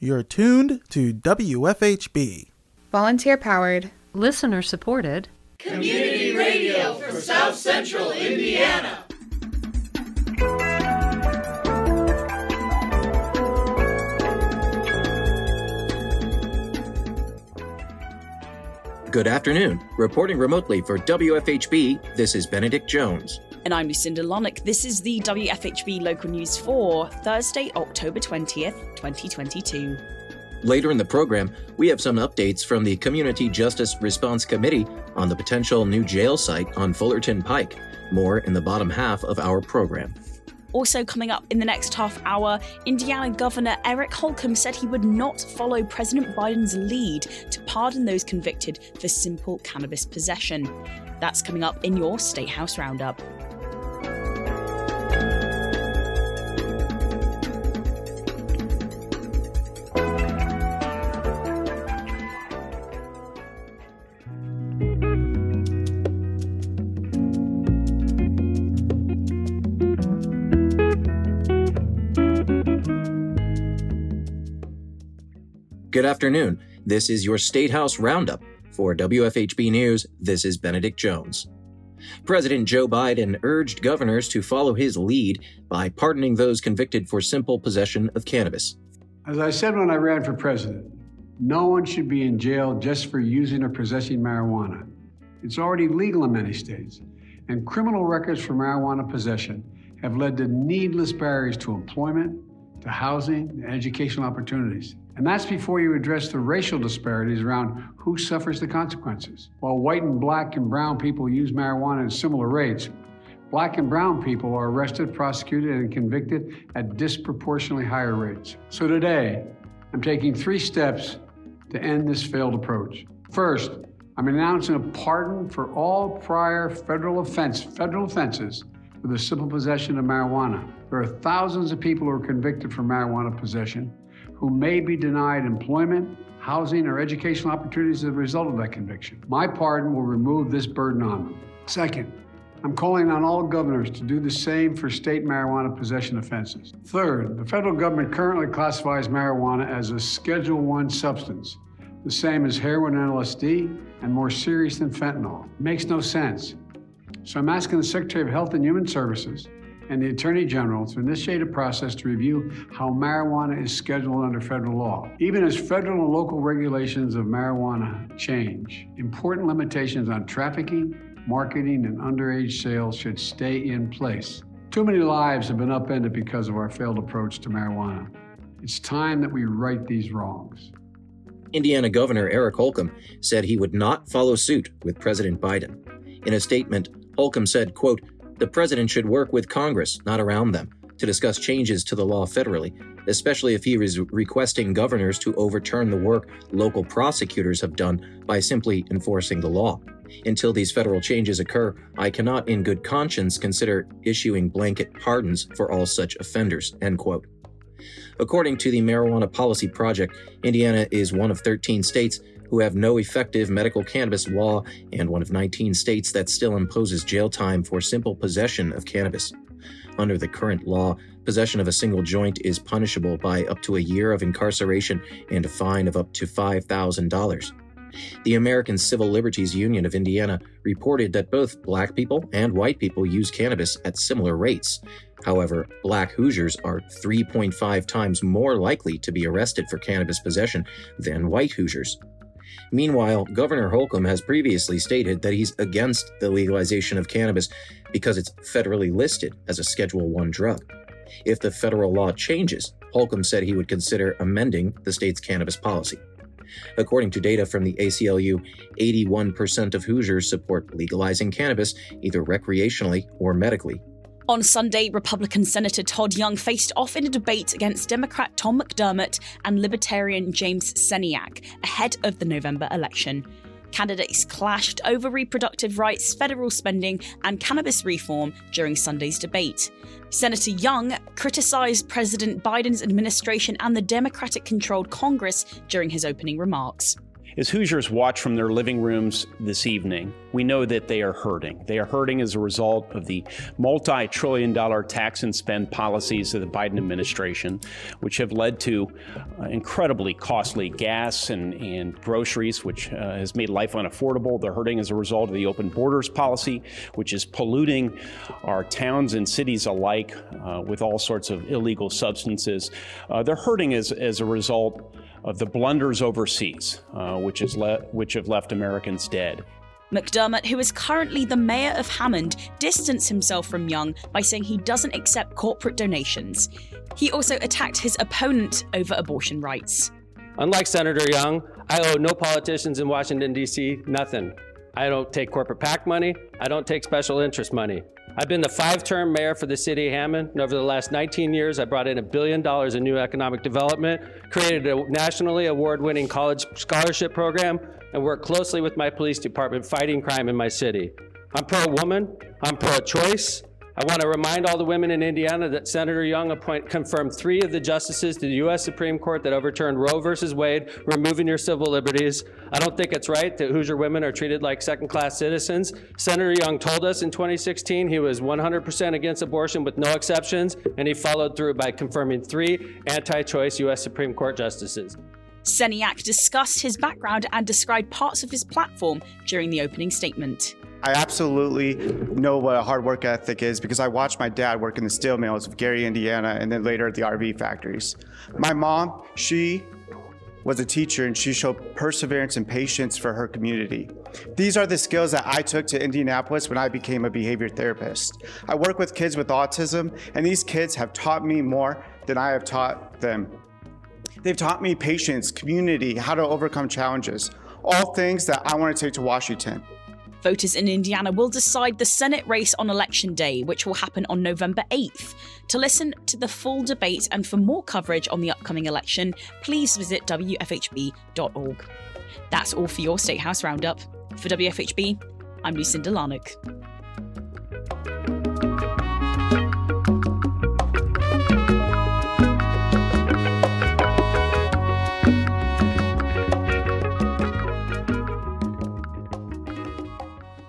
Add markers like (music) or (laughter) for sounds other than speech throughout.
You're tuned to WFHB. Volunteer powered, listener supported, community radio for South Central Indiana. Good afternoon. Reporting remotely for WFHB, this is Benedict Jones. And I'm Lucinda Lonick. This is the WFHB local news for Thursday, October 20th, 2022. Later in the program, we have some updates from the Community Justice Response Committee on the potential new jail site on Fullerton Pike. More in the bottom half of our program. Also, coming up in the next half hour, Indiana Governor Eric Holcomb said he would not follow President Biden's lead to pardon those convicted for simple cannabis possession. That's coming up in your State House Roundup. Good afternoon. This is your State House Roundup. For WFHB News, this is Benedict Jones. President Joe Biden urged governors to follow his lead by pardoning those convicted for simple possession of cannabis. As I said when I ran for president, no one should be in jail just for using or possessing marijuana. It's already legal in many states, and criminal records for marijuana possession have led to needless barriers to employment, to housing, and educational opportunities. And that's before you address the racial disparities around who suffers the consequences. While white and black and brown people use marijuana at similar rates, black and brown people are arrested, prosecuted, and convicted at disproportionately higher rates. So today, I'm taking three steps to end this failed approach. First, I'm announcing a pardon for all prior federal offense, federal offenses for the simple possession of marijuana. There are thousands of people who are convicted for marijuana possession who may be denied employment, housing, or educational opportunities as a result of that conviction. My pardon will remove this burden on them. Second, I'm calling on all governors to do the same for state marijuana possession offenses. Third, the federal government currently classifies marijuana as a Schedule 1 substance, the same as heroin and LSD, and more serious than fentanyl. Makes no sense. So I'm asking the Secretary of Health and Human Services and the Attorney General to initiate a process to review how marijuana is scheduled under federal law. Even as federal and local regulations of marijuana change, important limitations on trafficking, marketing, and underage sales should stay in place. Too many lives have been upended because of our failed approach to marijuana. It's time that we right these wrongs. Indiana Governor Eric Holcomb said he would not follow suit with President Biden. In a statement, Holcomb said, quote, the president should work with Congress, not around them, to discuss changes to the law federally, especially if he is requesting governors to overturn the work local prosecutors have done by simply enforcing the law. Until these federal changes occur, I cannot in good conscience consider issuing blanket pardons for all such offenders. End quote. According to the Marijuana Policy Project, Indiana is one of 13 states who have no effective medical cannabis law and one of 19 states that still imposes jail time for simple possession of cannabis. Under the current law, possession of a single joint is punishable by up to a year of incarceration and a fine of up to $5,000. The American Civil Liberties Union of Indiana reported that both black people and white people use cannabis at similar rates. However, black Hoosiers are 3.5 times more likely to be arrested for cannabis possession than white Hoosiers. Meanwhile, Governor Holcomb has previously stated that he's against the legalization of cannabis because it's federally listed as a Schedule 1 drug. If the federal law changes, Holcomb said he would consider amending the state's cannabis policy. According to data from the ACLU, 81% of Hoosiers support legalizing cannabis either recreationally or medically. On Sunday, Republican Senator Todd Young faced off in a debate against Democrat Tom McDermott and Libertarian James Sceniak ahead of the November election. Candidates clashed over reproductive rights, federal spending, and cannabis reform during Sunday's debate. Senator Young criticized President Biden's administration and the Democratic controlled Congress during his opening remarks. As Hoosiers watch from their living rooms this evening, we know that they are hurting. They are hurting as a result of the multi trillion dollar tax and spend policies of the Biden administration, which have led to uh, incredibly costly gas and, and groceries, which uh, has made life unaffordable. They're hurting as a result of the open borders policy, which is polluting our towns and cities alike uh, with all sorts of illegal substances. Uh, they're hurting as, as a result of the blunders overseas, uh, which, is le- which have left Americans dead. McDermott, who is currently the mayor of Hammond, distanced himself from Young by saying he doesn't accept corporate donations. He also attacked his opponent over abortion rights. Unlike Senator Young, I owe no politicians in Washington, D.C. nothing. I don't take corporate PAC money. I don't take special interest money. I've been the five term mayor for the city of Hammond, and over the last 19 years, I brought in a billion dollars in new economic development, created a nationally award winning college scholarship program, and worked closely with my police department fighting crime in my city. I'm pro woman, I'm pro choice, I want to remind all the women in Indiana that Senator Young appoint, confirmed three of the justices to the U.S. Supreme Court that overturned Roe versus Wade, removing your civil liberties. I don't think it's right that Hoosier women are treated like second class citizens. Senator Young told us in 2016 he was 100% against abortion with no exceptions, and he followed through by confirming three anti choice U.S. Supreme Court justices. Sceniak discussed his background and described parts of his platform during the opening statement. I absolutely know what a hard work ethic is because I watched my dad work in the steel mills of Gary, Indiana, and then later at the RV factories. My mom, she was a teacher and she showed perseverance and patience for her community. These are the skills that I took to Indianapolis when I became a behavior therapist. I work with kids with autism, and these kids have taught me more than I have taught them. They've taught me patience, community, how to overcome challenges, all things that I want to take to Washington. Voters in Indiana will decide the Senate race on Election Day, which will happen on November 8th. To listen to the full debate and for more coverage on the upcoming election, please visit WFHB.org. That's all for your State House Roundup. For WFHB, I'm Lucinda Larnock.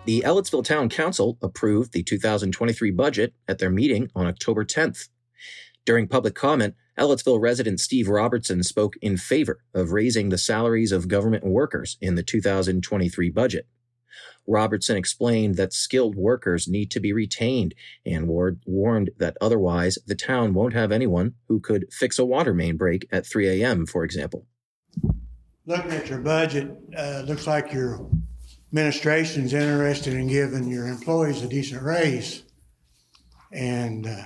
The Ellettsville Town Council approved the 2023 budget at their meeting on October 10th. During public comment, Ellettsville resident Steve Robertson spoke in favor of raising the salaries of government workers in the 2023 budget. Robertson explained that skilled workers need to be retained and warned that otherwise the town won't have anyone who could fix a water main break at 3 a.m., for example. Looking at your budget, uh, looks like you're administration's interested in giving your employees a decent raise. And uh,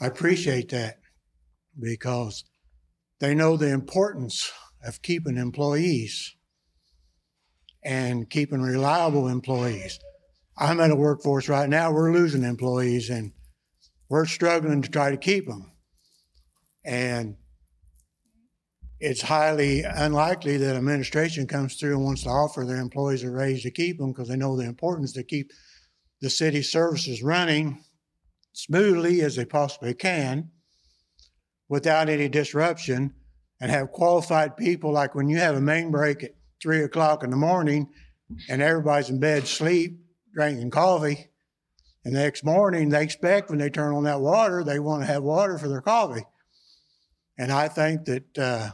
I appreciate that because they know the importance of keeping employees and keeping reliable employees. I'm at a workforce right now, we're losing employees and we're struggling to try to keep them. And it's highly unlikely that administration comes through and wants to offer their employees a raise to keep them because they know the importance to keep the city services running smoothly as they possibly can without any disruption and have qualified people like when you have a main break at three o'clock in the morning and everybody's in bed sleep drinking coffee and the next morning they expect when they turn on that water they want to have water for their coffee. And i think that uh,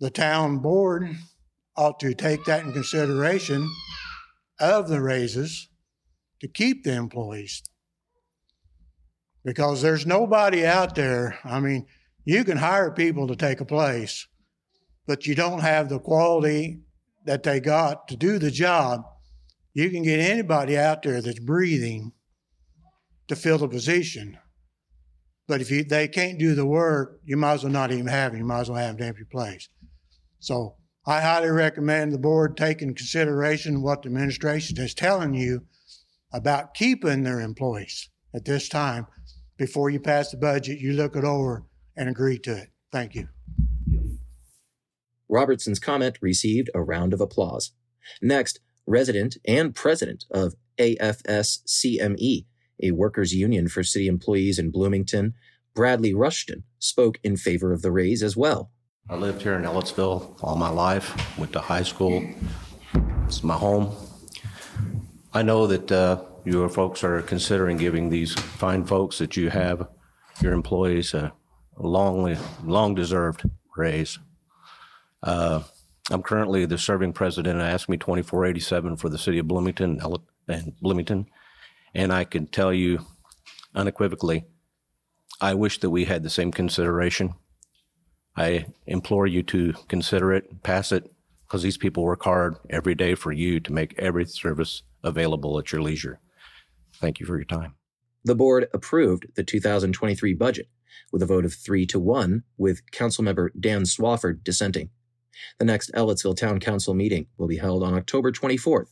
the town board ought to take that in consideration of the raises to keep the employees. Because there's nobody out there, I mean, you can hire people to take a place, but you don't have the quality that they got to do the job. You can get anybody out there that's breathing to fill the position. But if you, they can't do the work, you might as well not even have them. You might as well have an empty place. So I highly recommend the board take in consideration what the administration is telling you about keeping their employees at this time. Before you pass the budget, you look it over and agree to it. Thank you. Robertson's comment received a round of applause. Next, resident and president of AFSCME, a workers' union for city employees in Bloomington, Bradley Rushton, spoke in favor of the raise as well. I lived here in Ellettsville all my life, went to high school. It's my home. I know that uh, your folks are considering giving these fine folks that you have, your employees, a long, long deserved raise. Uh, I'm currently the serving president. AFSCME 2487 for the city of Bloomington and Bloomington, and I can tell you unequivocally, I wish that we had the same consideration. I implore you to consider it, pass it, because these people work hard every day for you to make every service available at your leisure. Thank you for your time. The board approved the 2023 budget with a vote of three to one, with Councilmember Dan Swafford dissenting. The next Ellettsville Town Council meeting will be held on October 24th.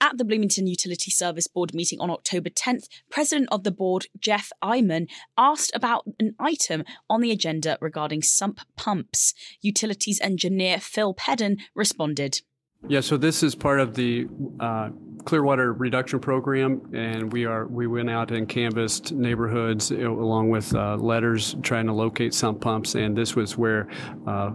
At the Bloomington Utility Service Board meeting on October 10th, President of the board, Jeff Ehman, asked about an item on the agenda regarding sump pumps. Utilities engineer Phil Pedden responded. Yeah, so this is part of the uh, Clearwater Reduction Program, and we are we went out and canvassed neighborhoods uh, along with uh, letters trying to locate sump pumps, and this was where uh,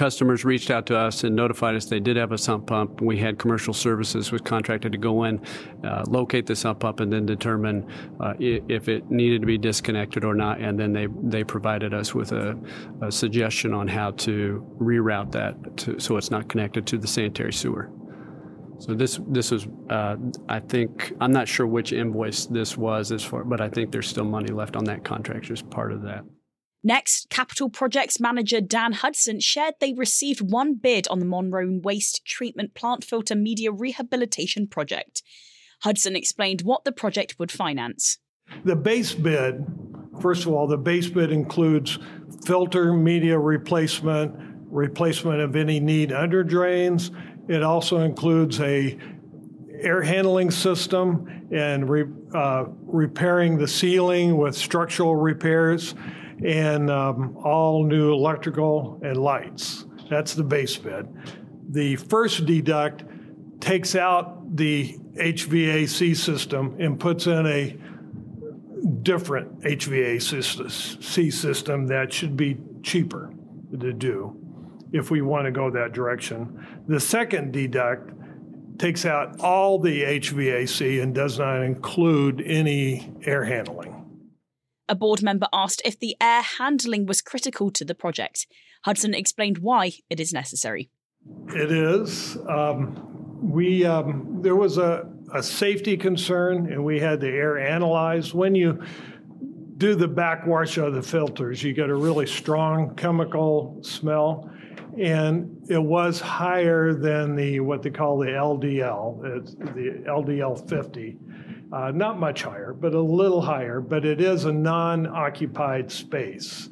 customers reached out to us and notified us they did have a sump pump. We had commercial services was contracted to go in, uh, locate the sump pump, and then determine uh, if it needed to be disconnected or not. And then they they provided us with a, a suggestion on how to reroute that to, so it's not connected to the sanitary sewer. So this this was uh, I think I'm not sure which invoice this was as far, but I think there's still money left on that contract as part of that. Next, Capital Projects manager Dan Hudson shared they received one bid on the Monroe Waste Treatment Plant Filter Media Rehabilitation Project. Hudson explained what the project would finance. The base bid, first of all, the base bid includes filter media replacement, replacement of any need under drains. It also includes a air handling system and re, uh, repairing the ceiling with structural repairs and um, all new electrical and lights. That's the base bid. The first deduct takes out the HVAC system and puts in a different HVAC system that should be cheaper to do if we want to go that direction. The second deduct takes out all the HVAC and does not include any air handling. A board member asked if the air handling was critical to the project. Hudson explained why it is necessary. It is. Um, we um, there was a, a safety concern, and we had the air analyzed. When you do the backwash of the filters, you get a really strong chemical smell, and it was higher than the what they call the LDL, it's the LDL 50. Uh, not much higher, but a little higher, but it is a non occupied space.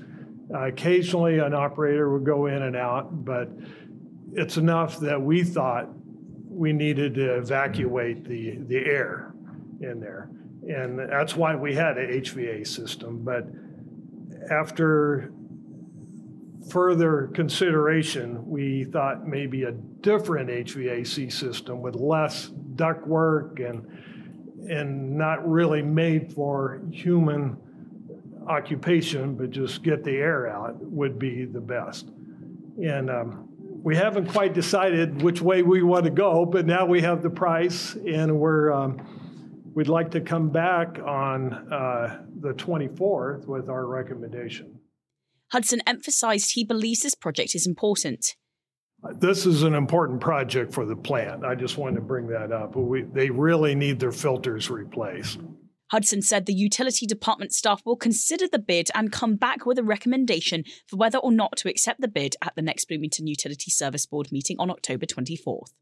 Uh, occasionally, an operator would go in and out, but it's enough that we thought we needed to evacuate the, the air in there. And that's why we had a HVA system. But after further consideration, we thought maybe a different HVAC system with less ductwork and and not really made for human occupation, but just get the air out would be the best. And um, we haven't quite decided which way we want to go, but now we have the price, and we're um, we'd like to come back on uh, the 24th with our recommendation. Hudson emphasized he believes this project is important. This is an important project for the plant. I just wanted to bring that up. We, they really need their filters replaced. Hudson said the utility department staff will consider the bid and come back with a recommendation for whether or not to accept the bid at the next Bloomington Utility Service Board meeting on October 24th.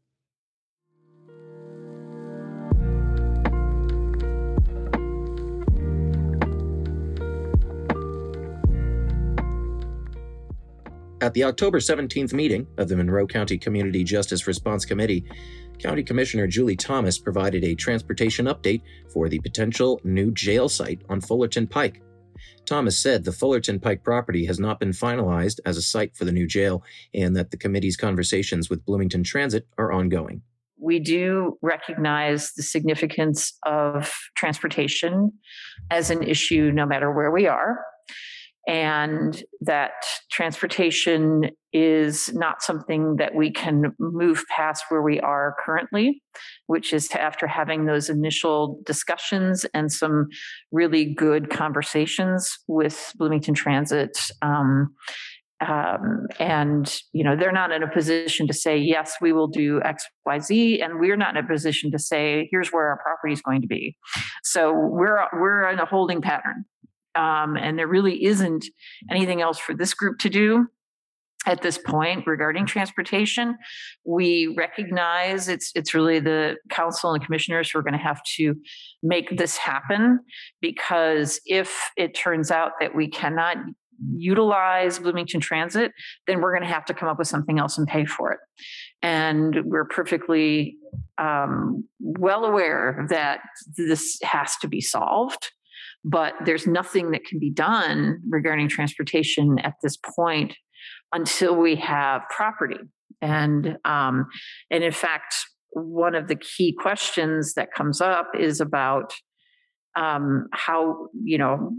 At the October 17th meeting of the Monroe County Community Justice Response Committee, County Commissioner Julie Thomas provided a transportation update for the potential new jail site on Fullerton Pike. Thomas said the Fullerton Pike property has not been finalized as a site for the new jail and that the committee's conversations with Bloomington Transit are ongoing. We do recognize the significance of transportation as an issue no matter where we are. And that transportation is not something that we can move past where we are currently, which is after having those initial discussions and some really good conversations with Bloomington Transit. Um, um, and you know they're not in a position to say yes we will do xyz and we're not in a position to say here's where our property is going to be so we're we're in a holding pattern um, and there really isn't anything else for this group to do at this point regarding transportation. We recognize it's it's really the council and commissioners who are going to have to make this happen because if it turns out that we cannot utilize Bloomington Transit, then we're going to have to come up with something else and pay for it. And we're perfectly um, well aware that this has to be solved but there's nothing that can be done regarding transportation at this point until we have property. And um, and in fact, one of the key questions that comes up is about um, how you know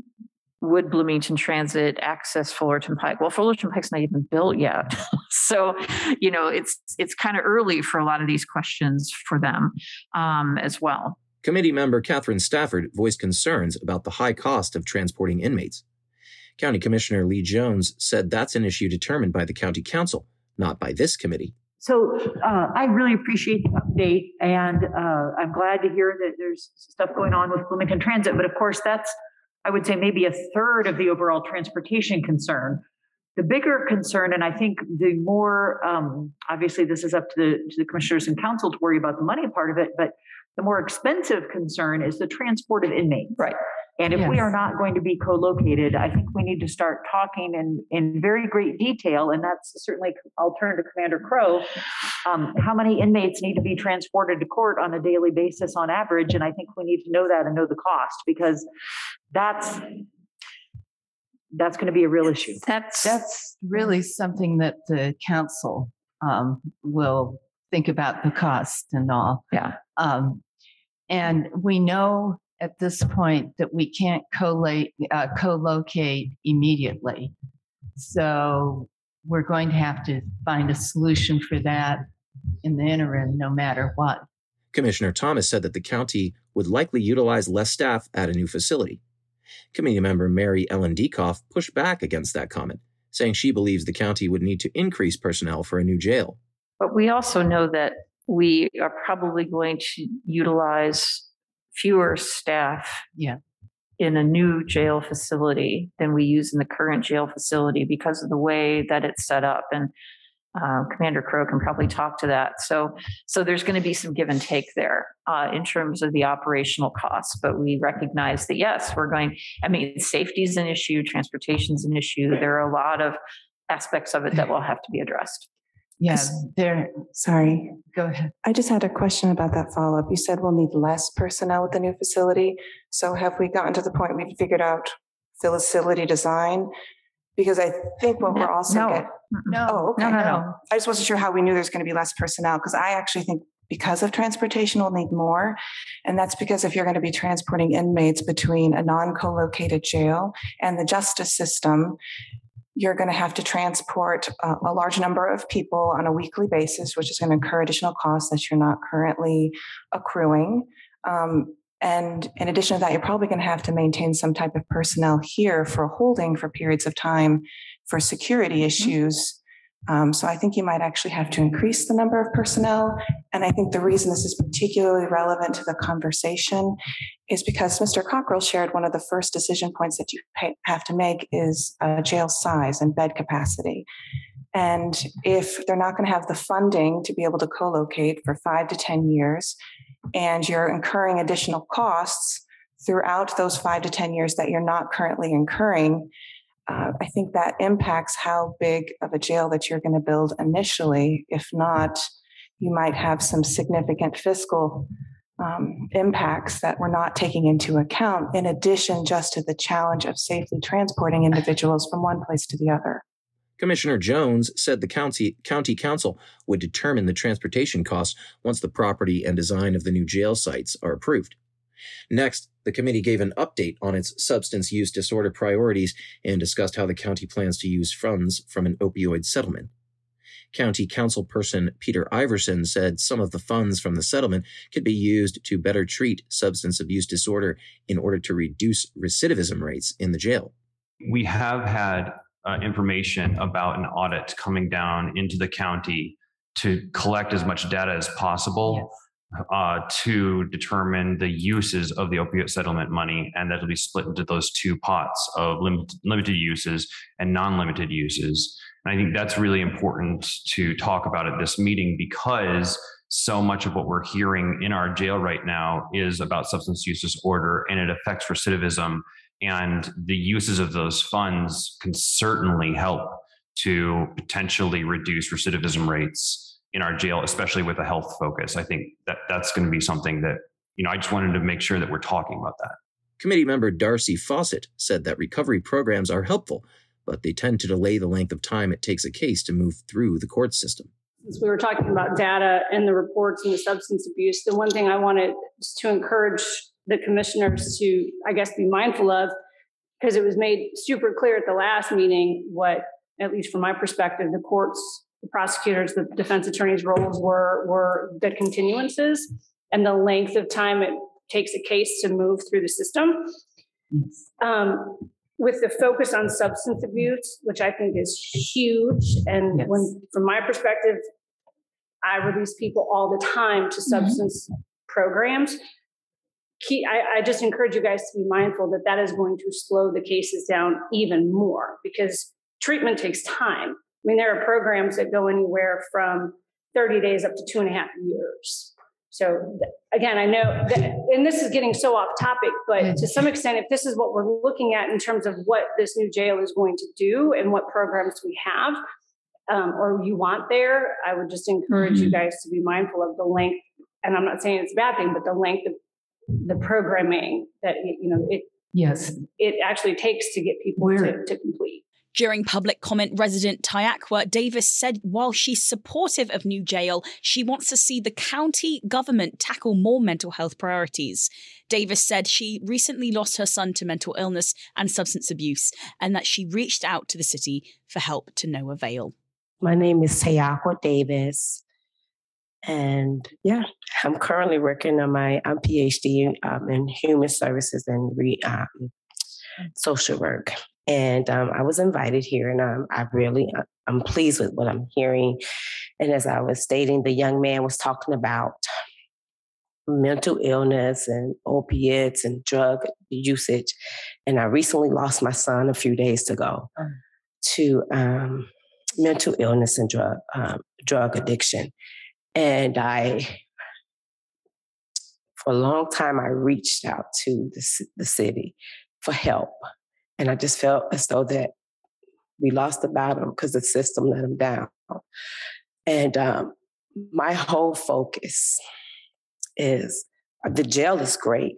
would Bloomington Transit access Fullerton Pike? Well, Fullerton Pike's not even built yet, (laughs) so you know it's it's kind of early for a lot of these questions for them um, as well. Committee member Catherine Stafford voiced concerns about the high cost of transporting inmates. County Commissioner Lee Jones said that's an issue determined by the County Council, not by this committee. So uh, I really appreciate the update, and uh, I'm glad to hear that there's stuff going on with Bloomington Transit. But of course, that's I would say maybe a third of the overall transportation concern. The bigger concern, and I think the more um, obviously this is up to the to the commissioners and council to worry about the money part of it, but the more expensive concern is the transport of inmates. Right. And if Yes. we are not going to be co-located, I think we need to start talking in, in very great detail, and that's certainly, I'll turn to Commander Crow. Um, how many inmates need to be transported to court on a daily basis on average? And I think we need to know that and know the cost, because that's, that's going to be a real issue. That's That's really something that the council um, will think about the cost and all. Yeah. Um, and we know at this point that we can't collate, uh, co-locate immediately. So we're going to have to find a solution for that in the interim, no matter what. Commissioner Thomas said that the county would likely utilize less staff at a new facility. Committee member Mary Ellen Dekoff pushed back against that comment, saying she believes the county would need to increase personnel for a new jail. But we also know that we are probably going to utilize fewer staff Yeah. in a new jail facility than we use in the current jail facility because of the way that it's set up. And uh, Commander Crow can probably talk to that. So, so there's going to be some give and take there uh, in terms of the operational costs. But we recognize that yes, we're going. I mean, safety is an issue, transportation is an issue. There are a lot of aspects of it that will have to be addressed. Yeah, there. Sorry. Go ahead. I just had a question about that follow up. You said we'll need less personnel with the new facility. So have we gotten to the point we've figured out facility design? Because I think what we're also no. get- oh, No. Oh, okay. No, no, no. I just wasn't sure how we knew there's going to be less personnel because I actually think because of transportation, we'll need more. And that's because if you're going to be transporting inmates between a non co located jail and the justice system, you're going to have to transport a, a large number of people on a weekly basis, which is going to incur additional costs that you're not currently accruing. Um, and in addition to that, you're probably going to have to maintain some type of personnel here for holding for periods of time for security issues. Um, so I think you might actually have to increase the number of personnel. And I think the reason this is particularly relevant to the conversation is because Mr. Cockrell shared one of the first decision points that you pay, have to make is uh, jail size and bed capacity. And if they're not going to have the funding to be able to co-locate for five to 10 years, and you're incurring additional costs throughout those five to 10 years that you're not currently incurring, uh, I think that impacts how big of a jail that you're going to build initially. If not, you might have some significant fiscal um, impacts that we're not taking into account, in addition just to the challenge of safely transporting individuals from one place to the other. Commissioner Jones said the county, county council would determine the transportation costs once the property and design of the new jail sites are approved. Next, the committee gave an update on its substance use disorder priorities and discussed how the county plans to use funds from an opioid settlement. County Councilperson Peter Iverson said some of the funds from the settlement could be used to better treat substance abuse disorder in order to reduce recidivism rates in the jail. We have had uh, information about an audit coming down into the county to collect as much data as possible. Yes. Uh, to determine the uses of the opioid settlement money, and that'll be split into those two pots of lim- limited uses and non-limited uses. And I think that's really important to talk about at this meeting because so much of what we're hearing in our jail right now is about substance use disorder and it affects recidivism. And the uses of those funds can certainly help to potentially reduce recidivism rates in our jail, especially with a health focus. I think that that's going to be something that, you know, I just wanted to make sure that we're talking about that. Committee member Darcy Fawcett said that recovery programs are helpful, but they tend to delay the length of time it takes a case to move through the court system. Since we were talking about data and the reports and the substance abuse, the one thing I wanted to encourage the commissioners to, I guess, be mindful of, because it was made super clear at the last meeting what, at least from my perspective, the courts, the prosecutors, the defense attorneys' roles were were the continuances and the length of time it takes a case to move through the system. Um, with the focus on substance abuse, which I think is huge. And yes. when, from my perspective, I release people all the time to mm-hmm. substance mm-hmm. programs. Key, I, I just encourage you guys to be mindful that that is going to slow the cases down even more because treatment takes time. I mean, there are programs that go anywhere from 30 days up to two and a half years. So again, I know that, and this is getting so off topic, but to some extent, if this is what we're looking at in terms of what this new jail is going to do and what programs we have, um, or you want there, I would just encourage mm-hmm. you guys to be mindful of the length. And I'm not saying it's a bad thing, but the length of the programming that you know it yes it actually takes to get people to, to complete. During public comment, resident Tyaqua Davis said while she's supportive of new jail, she wants to see the county government tackle more mental health priorities. Davis said she recently lost her son to mental illness and substance abuse, and that she reached out to the city for help to no avail. My name is Tyaqua Davis. And yeah, I'm currently working on my PhD um, in human services and re, um, social work and um, I was invited here, and um, I really uh, I'm pleased with what I'm hearing. And as I was stating, the young man was talking about mental illness and opiates and drug usage. And I recently lost my son a few days ago mm. to um, mental illness and drug um, drug addiction. And I, for a long time, I reached out to the, the city for help and I just felt as though that we lost the battle because the system let him down. And um, my whole focus is uh, the jail is great.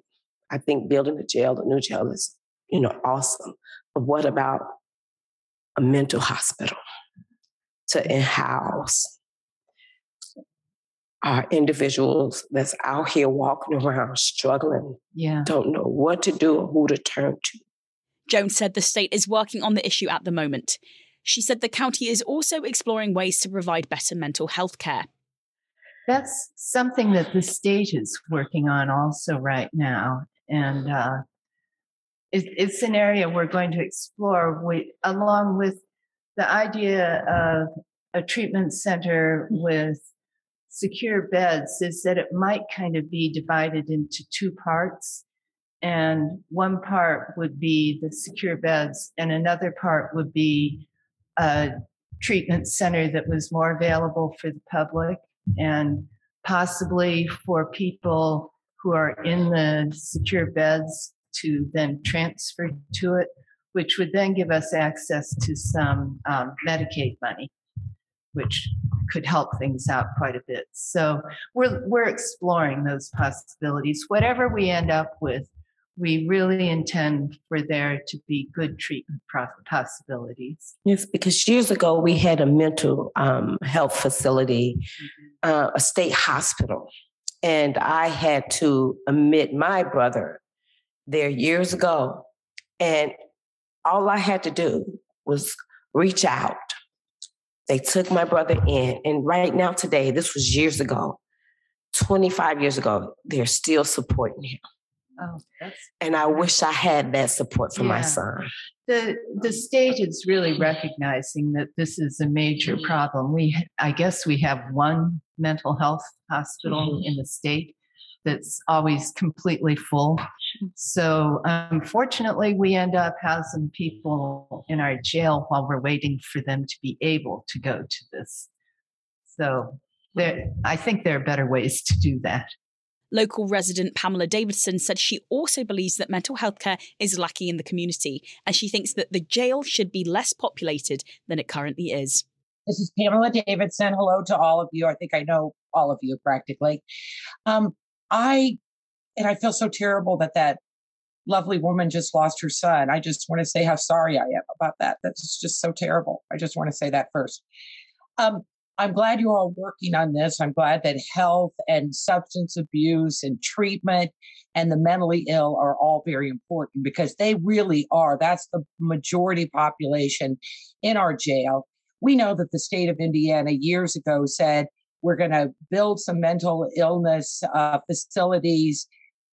I think building a jail, the new jail is, you know, awesome. But what about a mental hospital to in-house our individuals that's out here walking around struggling, yeah. don't know what to do or who to turn to. Jones said the state is working on the issue at the moment. She said the county is also exploring ways to provide better mental health care. That's something that the state is working on also right now. And uh, it, it's an area we're going to explore we, along with the idea of a treatment center with secure beds is that it might kind of be divided into two parts and one part would be the secure beds, and another part would be a treatment center that was more available for the public and possibly for people who are in the secure beds to then transfer to it, which would then give us access to some um, Medicaid money, which could help things out quite a bit. So we're we're exploring those possibilities. Whatever we end up with, we really intend for there to be good treatment possibilities. Yes, because years ago we had a mental um, health facility, mm-hmm. uh, a state hospital, And I had to admit my brother there years ago. And all I had to do was reach out. They took my brother in. And right now, today, this was years ago, 25 years ago, they're still supporting him. Oh, And I wish I had that support for my son. The, the state is really recognizing that this is a major mm-hmm. problem. We, I guess we have one mental health hospital mm-hmm. in the state that's always completely full. Mm-hmm. So unfortunately, we end up housing people in our jail while we're waiting for them to be able to go to this. So there, I think there are better ways to do that. Local resident Pamela Davidson said she also believes that mental health care is lacking in the community, and she thinks that the jail should be less populated than it currently is. This is Pamela Davidson. Hello to all of you. I think I know all of you practically. Um, I and I feel so terrible that that lovely woman just lost her son. I just want to say how sorry I am about that. That's just so terrible. I just want to say that first. Um, I'm glad you're all working on this. I'm glad that health and substance abuse and treatment and the mentally ill are all very important because they really are. That's the majority population in our jail. We know that the state of Indiana years ago said we're going to build some mental illness uh, facilities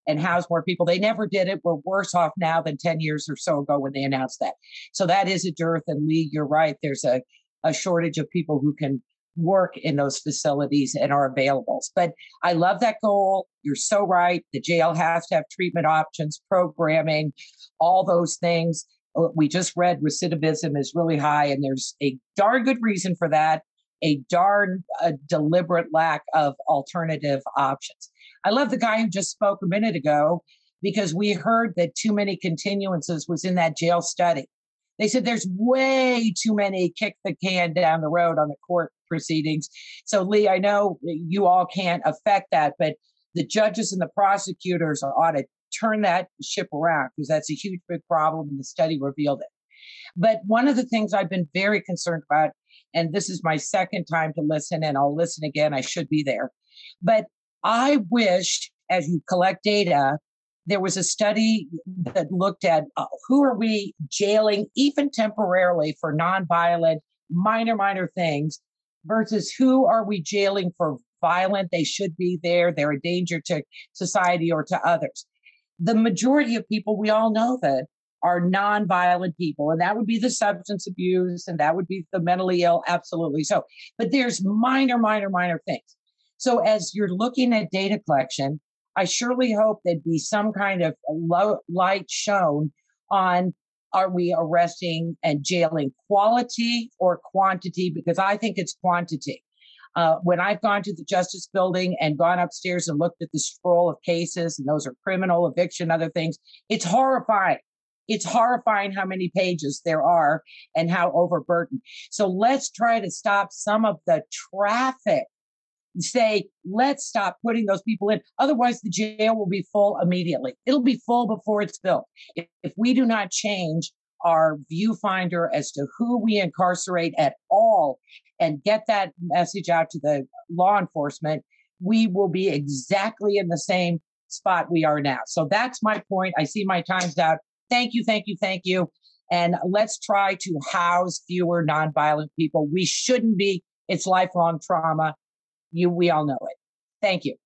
and house more people. They never did it. We're worse off now than 10 years or so ago when they announced that. So that is a dearth. And Lee, you're right. There's a, a shortage of people who can work in those facilities and are available. But I love that goal. You're so right. The jail has to have treatment options, programming, all those things. Uh, We just read recidivism is really high, and there's a darn good reason for that. A darn uh, deliberate lack of alternative options. I love the guy who just spoke a minute ago because we heard that too many continuances was in that jail study. They said there's way too many kick the can down the road on the court proceedings. So, Lee, I know you all can't affect that, but the judges and the prosecutors ought to turn that ship around because that's a huge, big problem, and the study revealed it. But one of the things I've been very concerned about, and this is my second time to listen, and I'll listen again, I should be there. But I wish, as you collect data, there was a study that looked at uh, who are we jailing, even temporarily, for nonviolent, minor, minor things, versus who are we jailing for violent. They should be there. They're a danger to society or to others. The majority of people, we all know that, are nonviolent people, and that would be the substance abuse, and that would be the mentally ill, absolutely so. But there's minor, minor, minor things. So as you're looking at data collection, I surely hope there'd be some kind of light shown on are we arresting and jailing quality or quantity? Because I think it's quantity. Uh, when I've gone to the Justice Building and gone upstairs and looked at the scroll of cases, and those are criminal, eviction, other things, it's horrifying. It's horrifying how many pages there are and how overburdened. So let's try to stop some of the traffic say, let's stop putting those people in. Otherwise, the jail will be full immediately. It'll be full before it's built. If, if we do not change our viewfinder as to who we incarcerate at all and get that message out to the law enforcement, we will be exactly in the same spot we are now. So that's my point. I see my time's out. Thank you, thank you, thank you. And let's try to house fewer nonviolent people. We shouldn't be. It's lifelong trauma you we all know it. Thank you.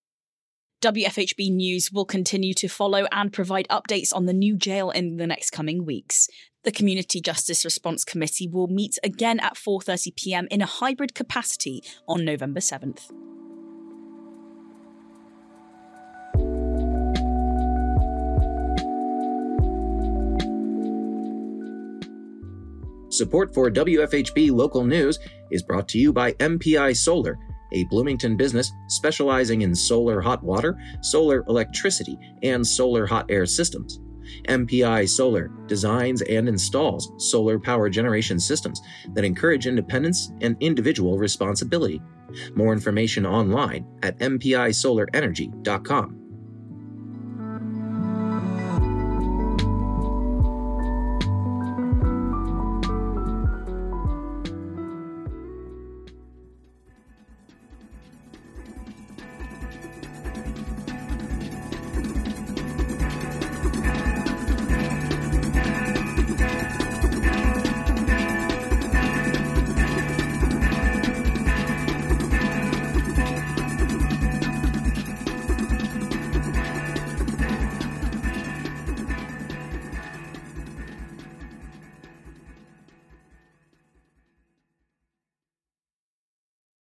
WFHB News will continue to follow and provide updates on the new jail in the next coming weeks. The Community Justice Response Committee will meet again at 4:30 p.m. in a hybrid capacity on November 7th. Support for WFHB local news is brought to you by MPI Solar, a Bloomington business specializing in solar hot water, solar electricity, and solar hot air systems. MPI Solar designs and installs solar power generation systems that encourage independence and individual responsibility. More information online at mpisolarenergy.com.